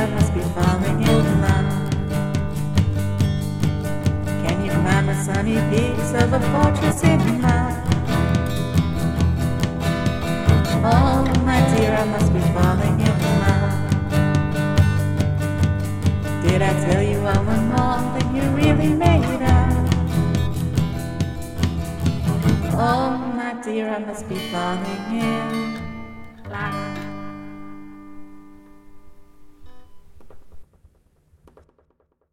I must be falling in love. Can you climb the sunny peaks of a fortress in mine? Oh, my dear, I must be falling in love. Did I tell you I want more than you really made of? Oh, my dear, I must be falling in